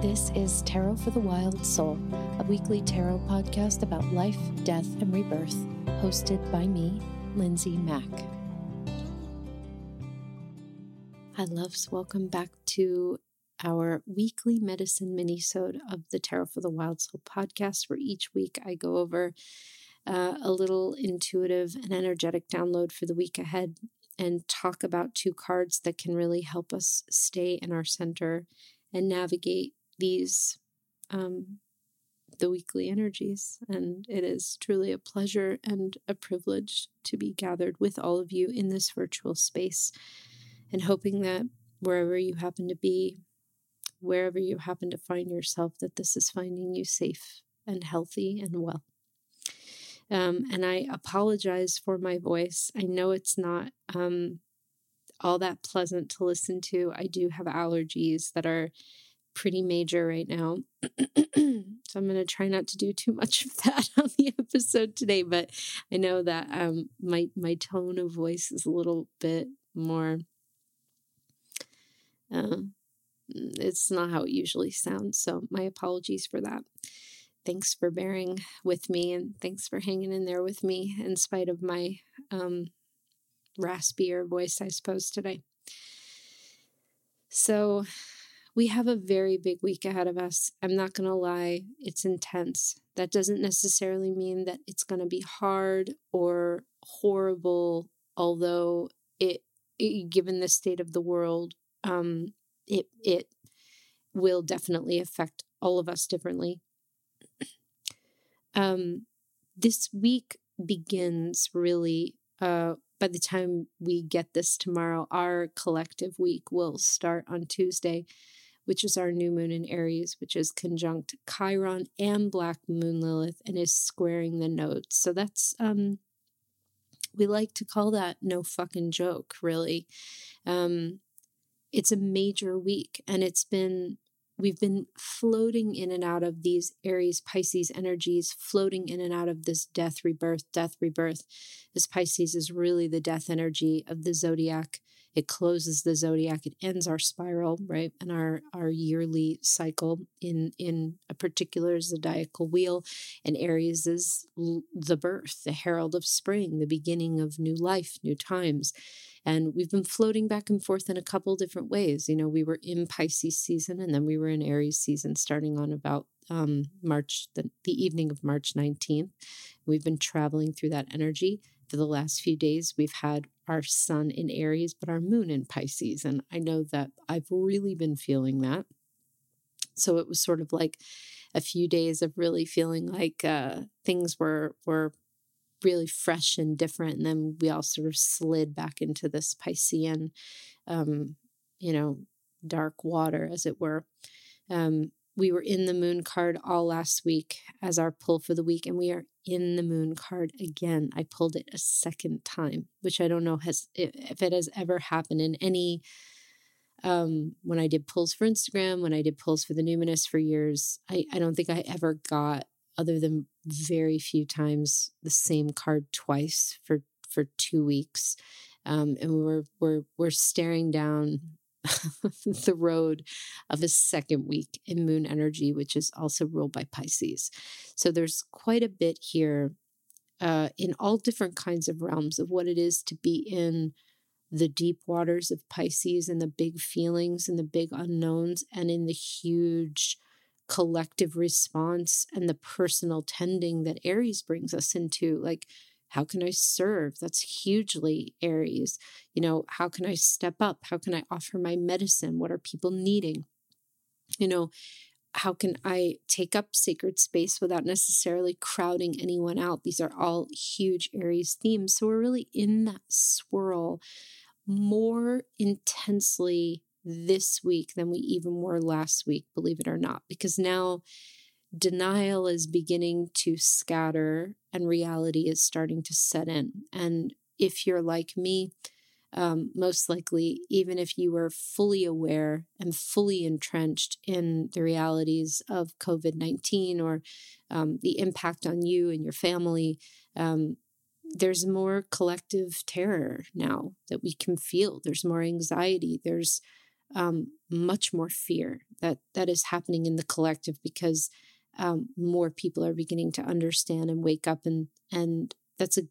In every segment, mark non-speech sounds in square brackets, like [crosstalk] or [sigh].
This is Tarot for the Wild Soul, a weekly tarot podcast about life, death, and rebirth, hosted by me, Lindsay Mack. Hi, loves. Welcome back to our weekly medicine minisode of the Tarot for the Wild Soul podcast, where each week I go over uh, a little intuitive and energetic download for the week ahead and talk about two cards that can really help us stay in our center and navigate these um, the weekly energies and it is truly a pleasure and a privilege to be gathered with all of you in this virtual space and hoping that wherever you happen to be wherever you happen to find yourself that this is finding you safe and healthy and well. Um, and i apologize for my voice. I know it's not um, all that pleasant to listen to. I do have allergies that are pretty major right now. [clears throat] so I'm going to try not to do too much of that [laughs] on the episode today, but I know that um, my my tone of voice is a little bit more. Uh, it's not how it usually sounds, so my apologies for that. Thanks for bearing with me, and thanks for hanging in there with me in spite of my um, raspier voice, I suppose today. So, we have a very big week ahead of us. I'm not going to lie, it's intense. That doesn't necessarily mean that it's going to be hard or horrible, although it, it given the state of the world, um, it it will definitely affect all of us differently. Um, this week begins really uh, by the time we get this tomorrow, our collective week will start on Tuesday which is our new moon in Aries, which is conjunct Chiron and Black Moon Lilith and is squaring the nodes. So that's um we like to call that no fucking joke, really. Um it's a major week and it's been we've been floating in and out of these Aries Pisces energies, floating in and out of this death, rebirth, death, rebirth. This Pisces is really the death energy of the zodiac. It closes the zodiac. It ends our spiral, right, and our our yearly cycle in in a particular zodiacal wheel. And Aries is the birth, the herald of spring, the beginning of new life, new times. And we've been floating back and forth in a couple different ways. You know, we were in Pisces season, and then we were in Aries season, starting on about um, March, the, the evening of March 19th. We've been traveling through that energy for the last few days. We've had our sun in Aries, but our moon in Pisces. And I know that I've really been feeling that. So it was sort of like a few days of really feeling like uh, things were were really fresh and different. And then we all sort of slid back into this Piscean, um, you know, dark water, as it were. Um, we were in the moon card all last week as our pull for the week, and we are in the moon card again. I pulled it a second time, which I don't know has if it has ever happened in any um when I did pulls for Instagram, when I did pulls for the numinous for years, I, I don't think I ever got other than very few times the same card twice for for two weeks. Um, and we're we're we're staring down [laughs] the road of a second week in moon energy, which is also ruled by Pisces. So there's quite a bit here uh, in all different kinds of realms of what it is to be in the deep waters of Pisces and the big feelings and the big unknowns and in the huge collective response and the personal tending that Aries brings us into. Like, how can I serve? That's hugely Aries. You know, how can I step up? How can I offer my medicine? What are people needing? You know, how can I take up sacred space without necessarily crowding anyone out? These are all huge Aries themes. So we're really in that swirl more intensely this week than we even were last week, believe it or not, because now denial is beginning to scatter and reality is starting to set in. And if you're like me, um, most likely, even if you were fully aware and fully entrenched in the realities of COVID 19 or um, the impact on you and your family, um, there's more collective terror now that we can feel. There's more anxiety. There's um, much more fear that that is happening in the collective because um, more people are beginning to understand and wake up and and that's a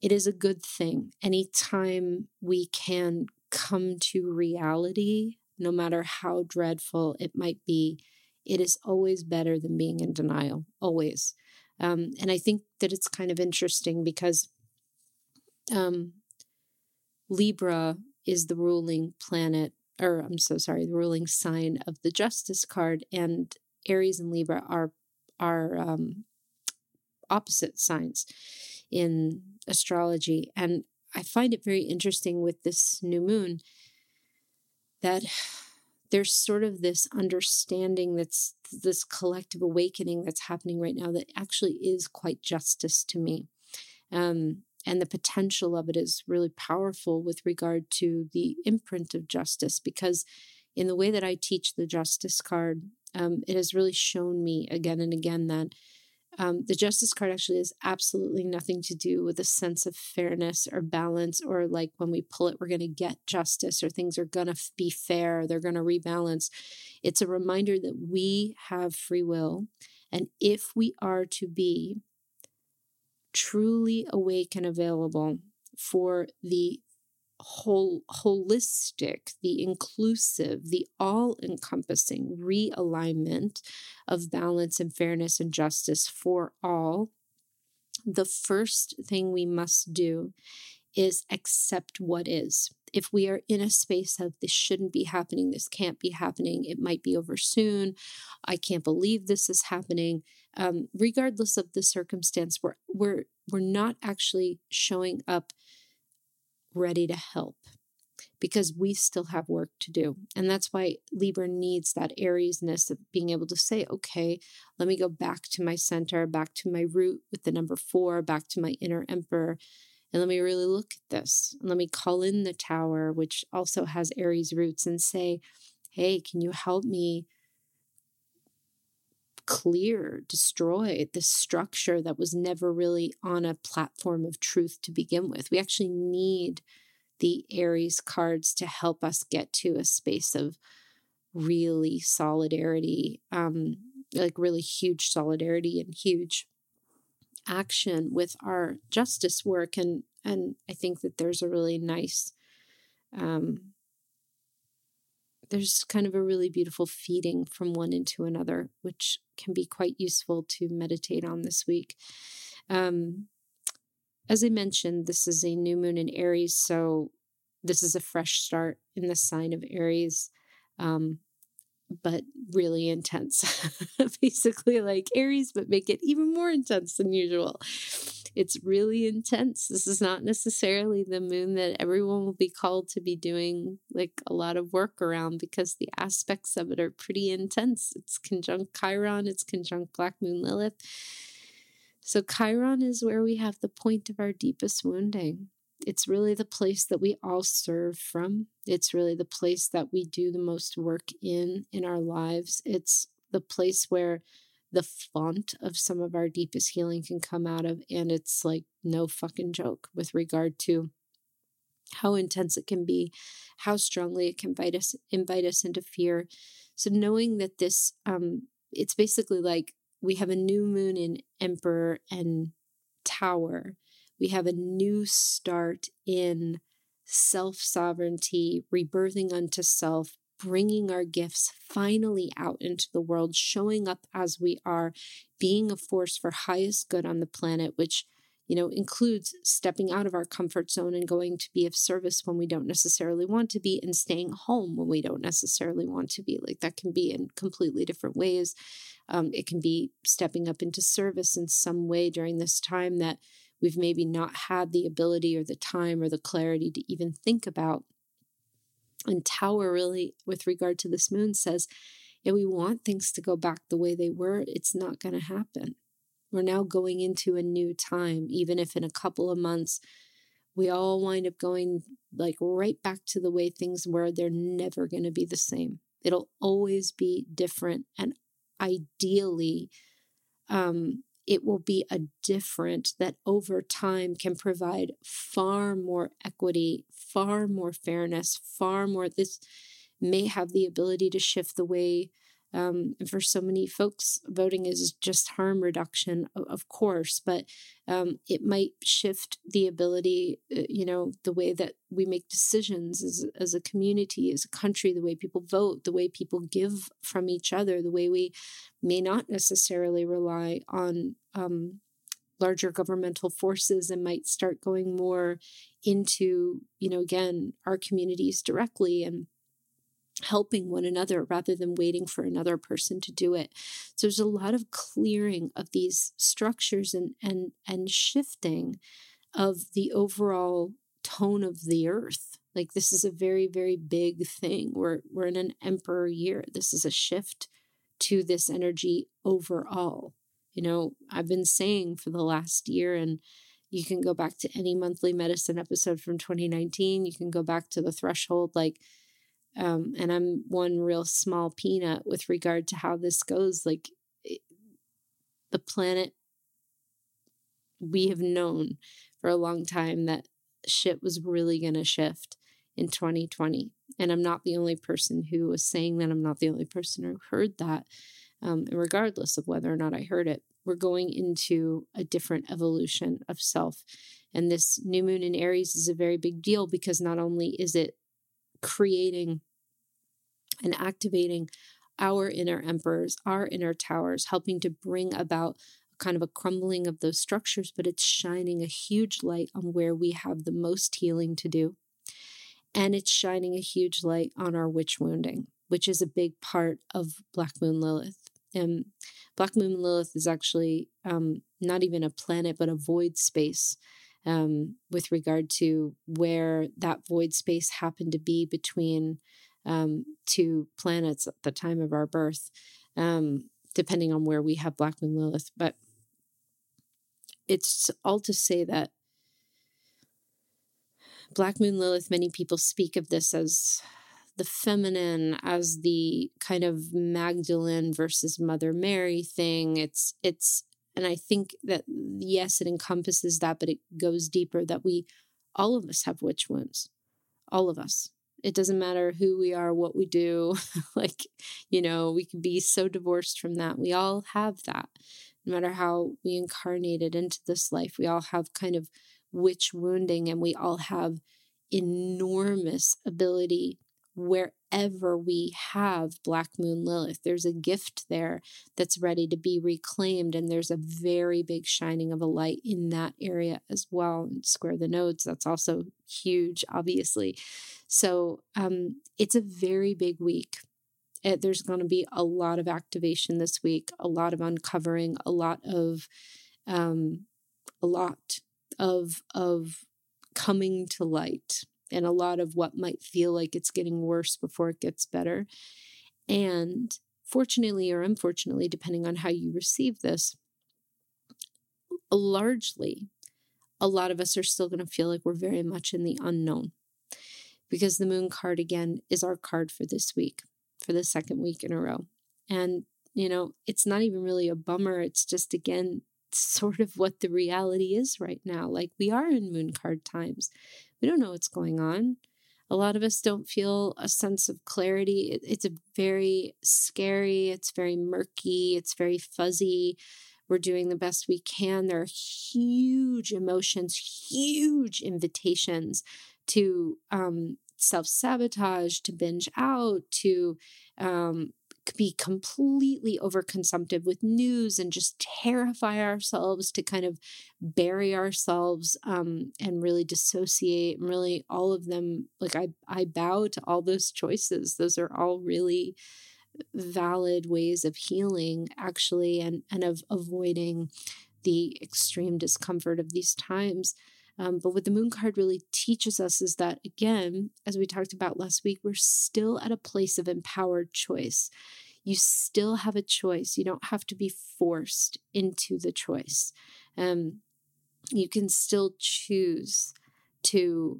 it is a good thing. Anytime we can come to reality no matter how dreadful it might be it is always better than being in denial always. Um, and i think that it's kind of interesting because um, libra is the ruling planet or i'm so sorry the ruling sign of the justice card and aries and libra are are um, opposite signs in astrology and i find it very interesting with this new moon that there's sort of this understanding that's this collective awakening that's happening right now that actually is quite justice to me. Um, and the potential of it is really powerful with regard to the imprint of justice because in the way that I teach the justice card, um, it has really shown me again and again that um, the justice card actually has absolutely nothing to do with a sense of fairness or balance, or like when we pull it, we're going to get justice or things are going to be fair, they're going to rebalance. It's a reminder that we have free will. And if we are to be truly awake and available for the whole holistic, the inclusive, the all-encompassing realignment of balance and fairness and justice for all, the first thing we must do is accept what is. If we are in a space of this shouldn't be happening, this can't be happening, it might be over soon, I can't believe this is happening, um, regardless of the circumstance, we're we're we're not actually showing up ready to help because we still have work to do. And that's why Libra needs that Ariesness of being able to say, okay, let me go back to my center, back to my root with the number four, back to my inner emperor. And let me really look at this. And let me call in the tower, which also has Aries roots, and say, hey, can you help me clear, destroy this structure that was never really on a platform of truth to begin with. We actually need the Aries cards to help us get to a space of really solidarity, um, like really huge solidarity and huge action with our justice work. And and I think that there's a really nice um, there's kind of a really beautiful feeding from one into another, which can be quite useful to meditate on this week. Um, as I mentioned, this is a new moon in Aries, so this is a fresh start in the sign of Aries. Um, but really intense. [laughs] Basically, like Aries, but make it even more intense than usual. It's really intense. This is not necessarily the moon that everyone will be called to be doing like a lot of work around because the aspects of it are pretty intense. It's conjunct Chiron, it's conjunct Black Moon Lilith. So, Chiron is where we have the point of our deepest wounding it's really the place that we all serve from. It's really the place that we do the most work in in our lives. It's the place where the font of some of our deepest healing can come out of. And it's like no fucking joke with regard to how intense it can be, how strongly it can invite us, invite us into fear. So knowing that this, um, it's basically like we have a new moon in Emperor and Tower we have a new start in self sovereignty, rebirthing unto self, bringing our gifts finally out into the world, showing up as we are, being a force for highest good on the planet, which you know includes stepping out of our comfort zone and going to be of service when we don't necessarily want to be and staying home when we don't necessarily want to be like that can be in completely different ways um, it can be stepping up into service in some way during this time that we've maybe not had the ability or the time or the clarity to even think about. And Tower, really, with regard to this moon, says, if we want things to go back the way they were, it's not going to happen. We're now going into a new time, even if in a couple of months we all wind up going like right back to the way things were, they're never going to be the same. It'll always be different. And ideally, um, it will be a different that over time can provide far more equity, far more fairness, far more. This may have the ability to shift the way um, and for so many folks, voting is just harm reduction, of course, but um, it might shift the ability, uh, you know, the way that we make decisions as, as a community, as a country, the way people vote, the way people give from each other, the way we may not necessarily rely on um, larger governmental forces and might start going more into, you know, again, our communities directly and helping one another rather than waiting for another person to do it. So there's a lot of clearing of these structures and and and shifting of the overall tone of the earth. Like this is a very very big thing. We're we're in an emperor year. This is a shift to this energy overall. You know, I've been saying for the last year and you can go back to any monthly medicine episode from 2019. You can go back to the threshold like um, and I'm one real small peanut with regard to how this goes. Like it, the planet, we have known for a long time that shit was really going to shift in 2020. And I'm not the only person who was saying that. I'm not the only person who heard that. Um, and regardless of whether or not I heard it, we're going into a different evolution of self. And this new moon in Aries is a very big deal because not only is it creating and activating our inner emperors, our inner towers, helping to bring about kind of a crumbling of those structures, but it's shining a huge light on where we have the most healing to do. And it's shining a huge light on our witch wounding, which is a big part of Black Moon Lilith. And Black Moon Lilith is actually um, not even a planet, but a void space um, with regard to where that void space happened to be between um, two planets at the time of our birth, um, depending on where we have Black Moon Lilith. But it's all to say that Black Moon Lilith, many people speak of this as the feminine, as the kind of Magdalene versus Mother Mary thing. It's, it's, and I think that yes, it encompasses that, but it goes deeper that we, all of us have witch wounds, all of us. It doesn't matter who we are, what we do. [laughs] like, you know, we can be so divorced from that. We all have that. No matter how we incarnated into this life, we all have kind of witch wounding and we all have enormous ability wherever we have Black Moon Lilith. There's a gift there that's ready to be reclaimed, and there's a very big shining of a light in that area as well. And square the nodes, that's also huge, obviously. So um, it's a very big week. It, there's going to be a lot of activation this week, a lot of uncovering, a lot of, um, a lot of of coming to light and a lot of what might feel like it's getting worse before it gets better. And fortunately or unfortunately, depending on how you receive this, largely, a lot of us are still going to feel like we're very much in the unknown because the moon card again is our card for this week, for the second week in a row. And, you know, it's not even really a bummer. It's just, again, sort of what the reality is right now. Like we are in moon card times. We don't know what's going on. A lot of us don't feel a sense of clarity. It, it's a very scary, it's very murky, it's very fuzzy. We're doing the best we can. There are huge emotions, huge invitations to um, self sabotage, to binge out, to um, be completely overconsumptive with news and just terrify ourselves to kind of bury ourselves um, and really dissociate and really all of them like I, I bow to all those choices. Those are all really valid ways of healing actually and and of avoiding the extreme discomfort of these times um, but what the moon card really teaches us is that, again, as we talked about last week, we're still at a place of empowered choice. You still have a choice. You don't have to be forced into the choice. Um, you can still choose to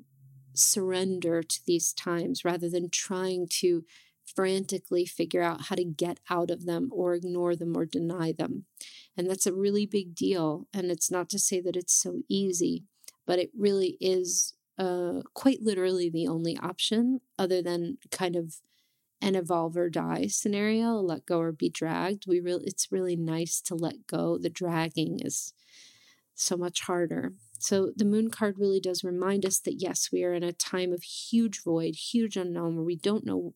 surrender to these times rather than trying to frantically figure out how to get out of them or ignore them or deny them. And that's a really big deal. And it's not to say that it's so easy, but it really is uh, quite literally the only option other than kind of an evolve or die scenario, let go or be dragged. We really it's really nice to let go. The dragging is so much harder. So the moon card really does remind us that yes, we are in a time of huge void, huge unknown where we don't know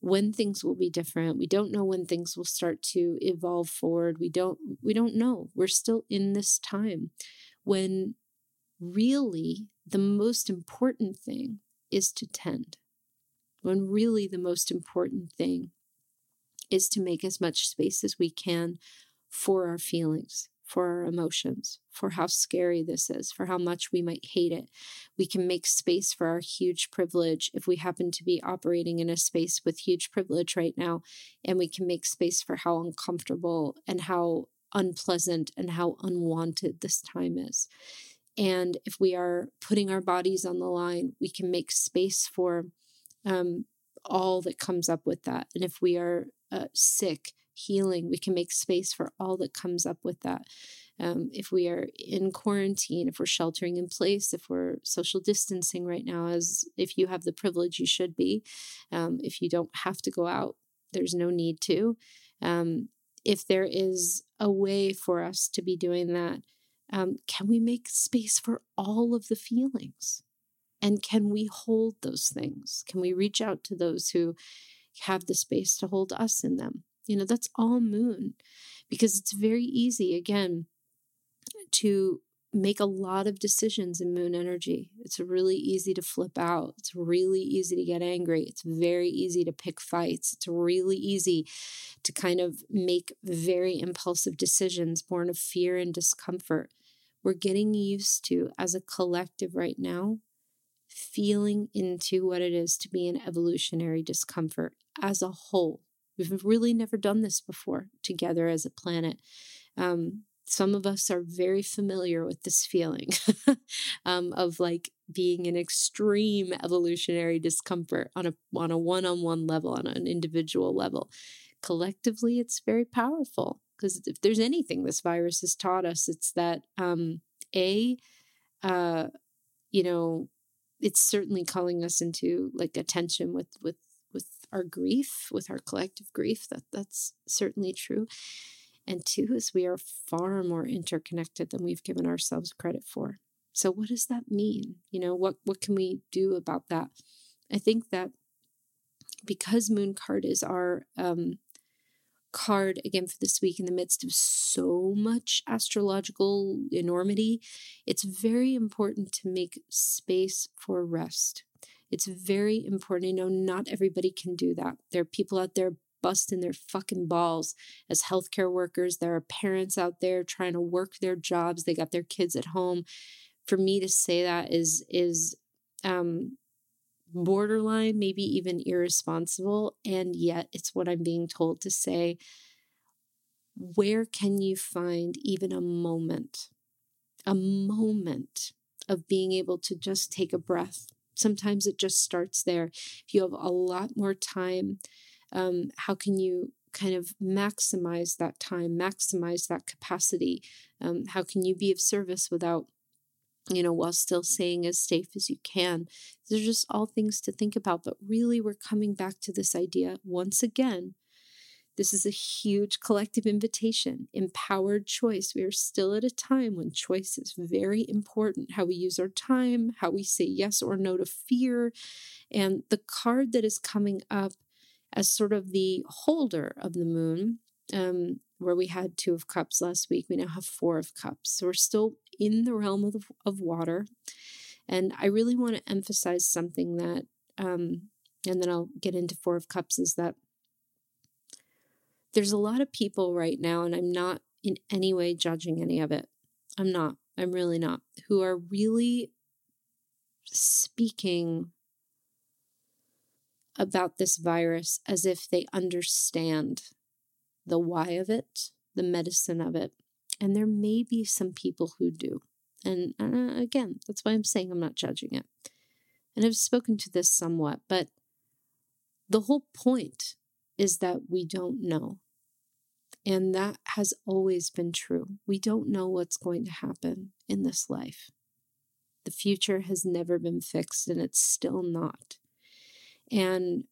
when things will be different. We don't know when things will start to evolve forward. We don't we don't know. We're still in this time when really the most important thing is to tend. When really the most important thing is to make as much space as we can for our feelings, for our emotions, for how scary this is, for how much we might hate it. We can make space for our huge privilege if we happen to be operating in a space with huge privilege right now. And we can make space for how uncomfortable and how unpleasant and how unwanted this time is. And if we are putting our bodies on the line, we can make space for um, all that comes up with that. And if we are uh, sick, healing. We can make space for all that comes up with that. Um, if we are in quarantine, if we're sheltering in place, if we're social distancing right now, as if you have the privilege, you should be. Um, if you don't have to go out, there's no need to. Um, if there is a way for us to be doing that, um, can we make space for all of the feelings? And can we hold those things? Can we reach out to those who have the space to hold us in them? You know, that's all moon because it's very easy, again, to make a lot of decisions in moon energy. It's really easy to flip out. It's really easy to get angry. It's very easy to pick fights. It's really easy to kind of make very impulsive decisions born of fear and discomfort. We're getting used to, as a collective right now, feeling into what it is to be in evolutionary discomfort as a whole. We've really never done this before together as a planet. Um, some of us are very familiar with this feeling [laughs] um, of like being in extreme evolutionary discomfort on a on a one-on-one level, on an individual level. Collectively, it's very powerful because if there's anything this virus has taught us, it's that um, a uh, you know it's certainly calling us into like attention with with with our grief, with our collective grief. That that's certainly true. And two is we are far more interconnected than we've given ourselves credit for. So what does that mean? You know, what what can we do about that? I think that because Moon card is our um, card again for this week in the midst of so much astrological enormity, it's very important to make space for rest. It's very important. I know not everybody can do that. There are people out there busting their fucking balls as healthcare workers. There are parents out there trying to work their jobs. They got their kids at home. For me to say that is is um borderline, maybe even irresponsible, and yet it's what I'm being told to say. Where can you find even a moment, a moment of being able to just take a breath? Sometimes it just starts there. If you have a lot more time, um, how can you kind of maximize that time, maximize that capacity? Um, how can you be of service without you know, while still staying as safe as you can. These are just all things to think about. But really, we're coming back to this idea once again. This is a huge collective invitation, empowered choice. We are still at a time when choice is very important. How we use our time, how we say yes or no to fear. And the card that is coming up as sort of the holder of the moon um, where we had two of cups last week, we now have four of cups. So we're still in the realm of, of water. And I really want to emphasize something that, um, and then I'll get into four of cups, is that there's a lot of people right now, and I'm not in any way judging any of it. I'm not. I'm really not. Who are really speaking about this virus as if they understand the why of it, the medicine of it. And there may be some people who do. And uh, again, that's why I'm saying I'm not judging it. And I've spoken to this somewhat, but the whole point is that we don't know. And that has always been true. We don't know what's going to happen in this life. The future has never been fixed, and it's still not. And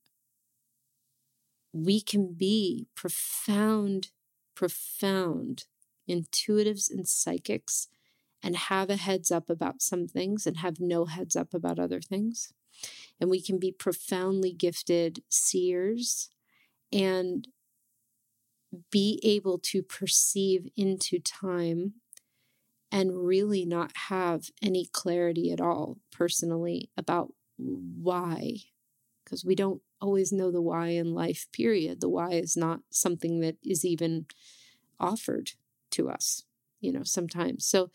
we can be profound, profound intuitives and psychics and have a heads up about some things and have no heads up about other things. And we can be profoundly gifted seers and be able to perceive into time and really not have any clarity at all personally about why because we don't always know the why in life period. The why is not something that is even offered to us you know sometimes. So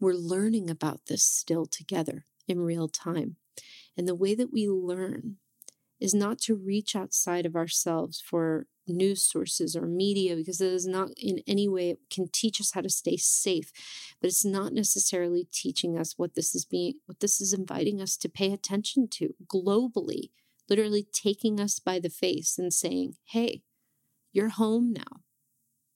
we're learning about this still together in real time. And the way that we learn is not to reach outside of ourselves for news sources or media because it is not in any way it can teach us how to stay safe but it's not necessarily teaching us what this is being what this is inviting us to pay attention to globally literally taking us by the face and saying hey you're home now.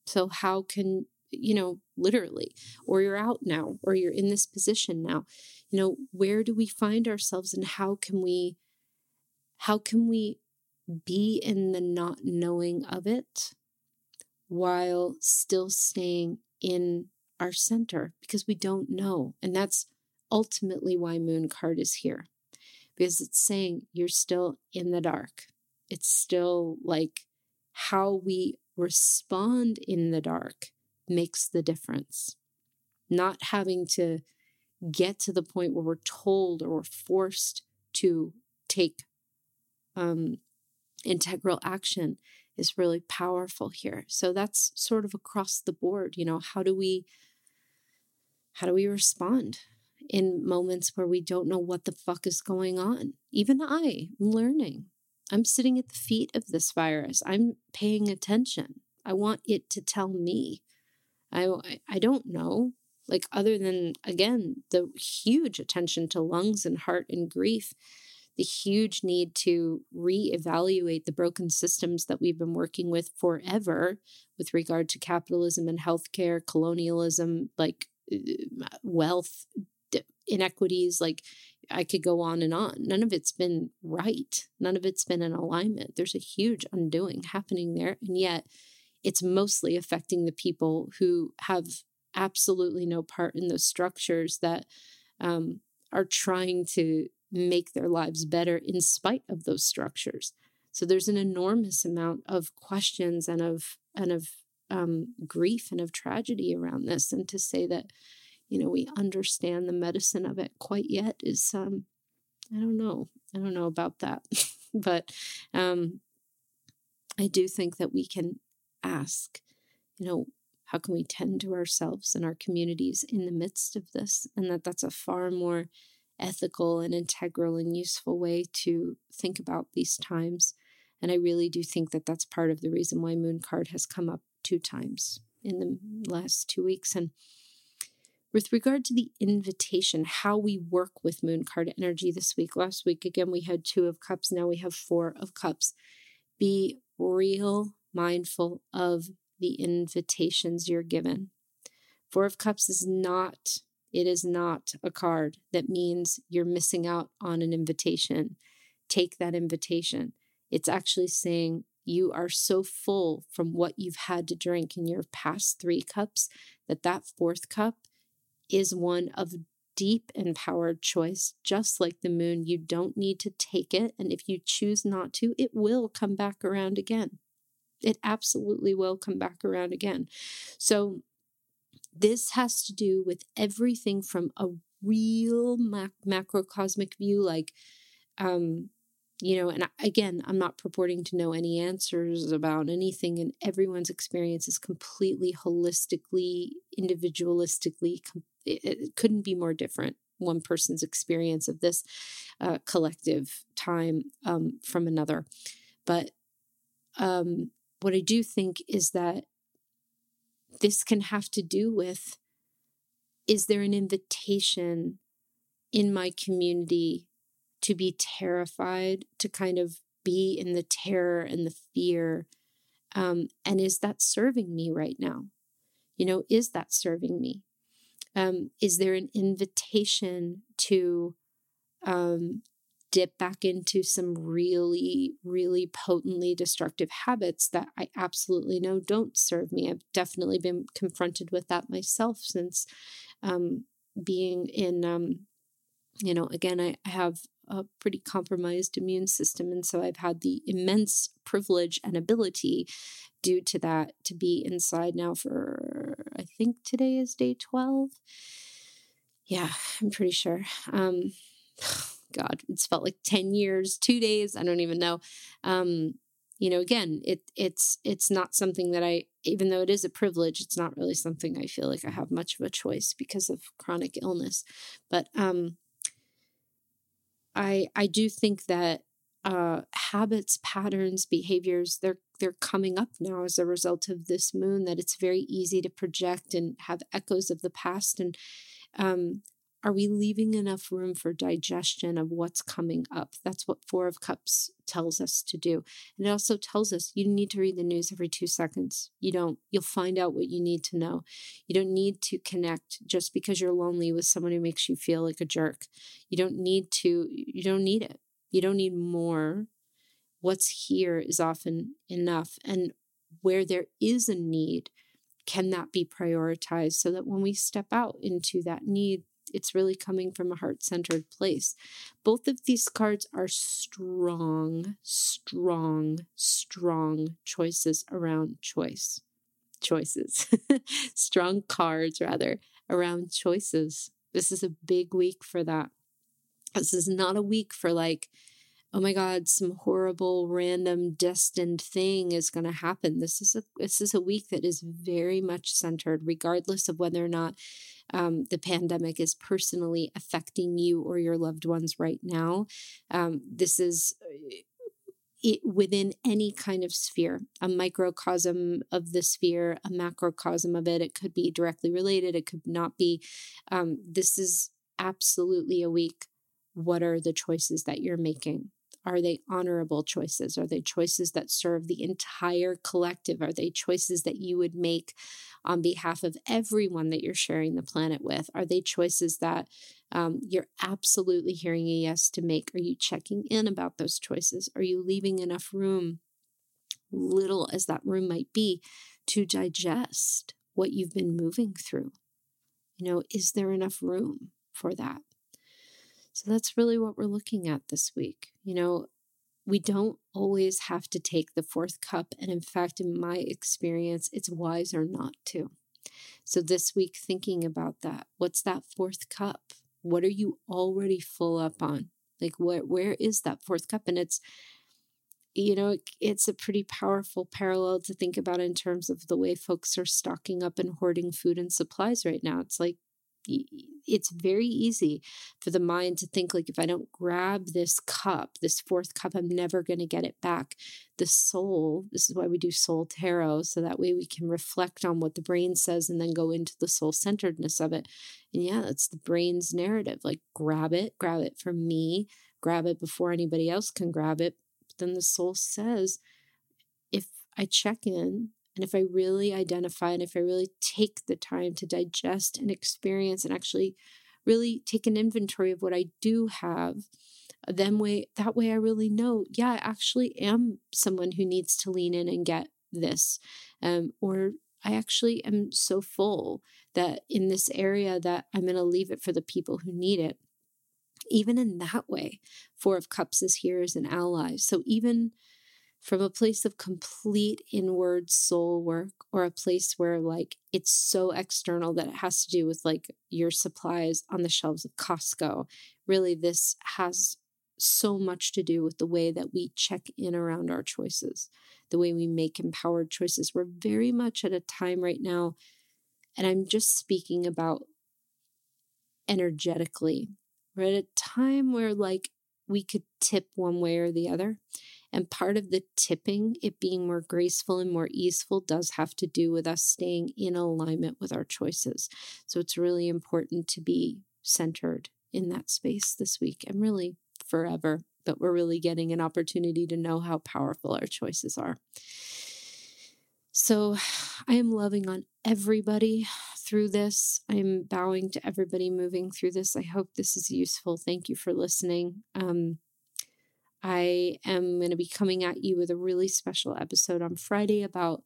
So how can you know literally or you're out now or you're in this position now you know where do we find ourselves and how can we how can we be in the not knowing of it while still staying in our center because we don't know. And that's ultimately why Moon Card is here because it's saying you're still in the dark. It's still like how we respond in the dark makes the difference. Not having to get to the point where we're told or we're forced to take um, integral action is really powerful here. So that's sort of across the board, you know, how do we how do we respond in moments where we don't know what the fuck is going on? Even I am learning. I'm sitting at the feet of this virus. I'm paying attention. I want it to tell me. I I don't know. Like other than again the huge attention to lungs and heart and grief the huge need to reevaluate the broken systems that we've been working with forever with regard to capitalism and healthcare, colonialism, like uh, wealth inequities. Like I could go on and on. None of it's been right, none of it's been in alignment. There's a huge undoing happening there. And yet, it's mostly affecting the people who have absolutely no part in those structures that um, are trying to make their lives better in spite of those structures. So there's an enormous amount of questions and of and of um, grief and of tragedy around this. And to say that, you know, we understand the medicine of it quite yet is, um, I don't know. I don't know about that, [laughs] but um, I do think that we can ask, you know, how can we tend to ourselves and our communities in the midst of this, and that that's a far more ethical and integral and useful way to think about these times. And I really do think that that's part of the reason why Moon Card has come up two times in the last two weeks. And with regard to the invitation, how we work with Moon Card energy this week, last week, again, we had two of cups. Now we have four of cups. Be real mindful of the invitations you're given. Four of Cups is not it is not a card that means you're missing out on an invitation. Take that invitation. It's actually saying you are so full from what you've had to drink in your past three cups that that fourth cup is one of deep empowered choice just like the moon you don't need to take it and if you choose not to it will come back around again it absolutely will come back around again so this has to do with everything from a real mac- macrocosmic view, like, um, you know, and again, I'm not purporting to know any answers about anything, and everyone's experience is completely holistically, individualistically, it couldn't be more different one person's experience of this uh, collective time um, from another. But um, what I do think is that this can have to do with is there an invitation in my community to be terrified, to kind of be in the terror and the fear? Um, and is that serving me right now? You know, is that serving me? Um, is there an invitation to um, dip back into some really, really potently destructive habits that I absolutely know don't serve me? I've definitely been confronted with that myself since um, being in, um, you know, again, I, I have a pretty compromised immune system. And so I've had the immense privilege and ability due to that to be inside now for, I think today is day 12. Yeah, I'm pretty sure. Um, [sighs] [sighs] [sighs] God, it's felt like 10 years, two days. I don't even know. Um, you know, again, it it's it's not something that I, even though it is a privilege, it's not really something I feel like I have much of a choice because of chronic illness. But um, I I do think that uh, habits, patterns, behaviors they're they're coming up now as a result of this moon. That it's very easy to project and have echoes of the past and um, are we leaving enough room for digestion of what's coming up? That's what Four of Cups tells us to do. And it also tells us you need to read the news every two seconds. You don't, you'll find out what you need to know. You don't need to connect just because you're lonely with someone who makes you feel like a jerk. You don't need to, you don't need it. You don't need more. What's here is often enough. And where there is a need, can that be prioritized so that when we step out into that need, it's really coming from a heart centered place. Both of these cards are strong, strong, strong choices around choice. Choices. [laughs] strong cards, rather, around choices. This is a big week for that. This is not a week for like, oh my god some horrible random destined thing is going to happen this is a this is a week that is very much centered regardless of whether or not um, the pandemic is personally affecting you or your loved ones right now. Um, this is uh, it, within any kind of sphere, a microcosm of the sphere, a macrocosm of it. It could be directly related, it could not be. Um, this is absolutely a week. What are the choices that you're making? Are they honorable choices? Are they choices that serve the entire collective? Are they choices that you would make on behalf of everyone that you're sharing the planet with? Are they choices that um, you're absolutely hearing a yes to make? Are you checking in about those choices? Are you leaving enough room, little as that room might be, to digest what you've been moving through? You know, is there enough room for that? So that's really what we're looking at this week. You know, we don't always have to take the fourth cup. And in fact, in my experience, it's wiser not to. So this week, thinking about that, what's that fourth cup? What are you already full up on? Like, where, where is that fourth cup? And it's, you know, it's a pretty powerful parallel to think about in terms of the way folks are stocking up and hoarding food and supplies right now. It's like it's very easy for the mind to think like if i don't grab this cup this fourth cup i'm never going to get it back. The soul this is why we do soul tarot so that way we can reflect on what the brain says and then go into the soul centeredness of it. And yeah it's the brain's narrative like grab it grab it for me grab it before anybody else can grab it. But then the soul says if i check in and if I really identify and if I really take the time to digest and experience and actually really take an inventory of what I do have, then way that way I really know, yeah, I actually am someone who needs to lean in and get this. Um, or I actually am so full that in this area that I'm going to leave it for the people who need it. Even in that way, Four of Cups is here as an ally. So even from a place of complete inward soul work or a place where like it's so external that it has to do with like your supplies on the shelves of Costco. Really, this has so much to do with the way that we check in around our choices, the way we make empowered choices. We're very much at a time right now, and I'm just speaking about energetically. We're at a time where like we could tip one way or the other. And part of the tipping, it being more graceful and more easeful, does have to do with us staying in alignment with our choices. So it's really important to be centered in that space this week and really forever but we're really getting an opportunity to know how powerful our choices are. So [sighs] I am loving on everybody through this. I'm bowing to everybody moving through this. I hope this is useful. Thank you for listening. Um, I am going to be coming at you with a really special episode on Friday about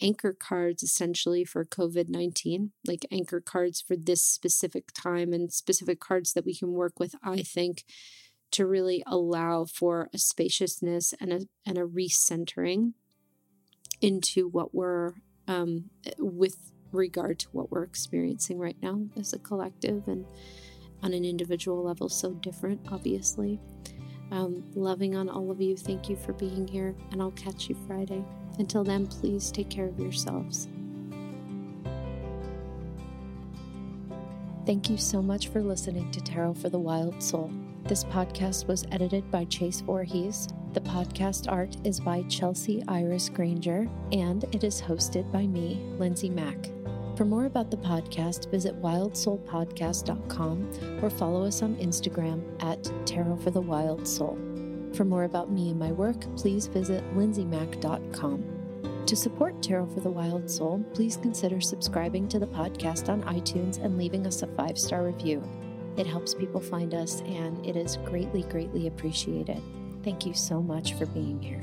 anchor cards essentially for COVID 19, like anchor cards for this specific time and specific cards that we can work with, I think, to really allow for a spaciousness and a, and a recentering into what we're um, with regard to what we're experiencing right now as a collective and on an individual level, so different, obviously. Um, loving on all of you. Thank you for being here, and I'll catch you Friday. Until then, please take care of yourselves. Thank you so much for listening to Tarot for the Wild Soul. This podcast was edited by Chase Voorhees. The podcast art is by Chelsea Iris Granger, and it is hosted by me, Lindsay Mack. For more about the podcast, visit wildsoulpodcast.com or follow us on Instagram at Tarot for the Wild Soul. For more about me and my work, please visit lindsaymack.com. To support Tarot for the Wild Soul, please consider subscribing to the podcast on iTunes and leaving us a five star review. It helps people find us and it is greatly, greatly appreciated. Thank you so much for being here.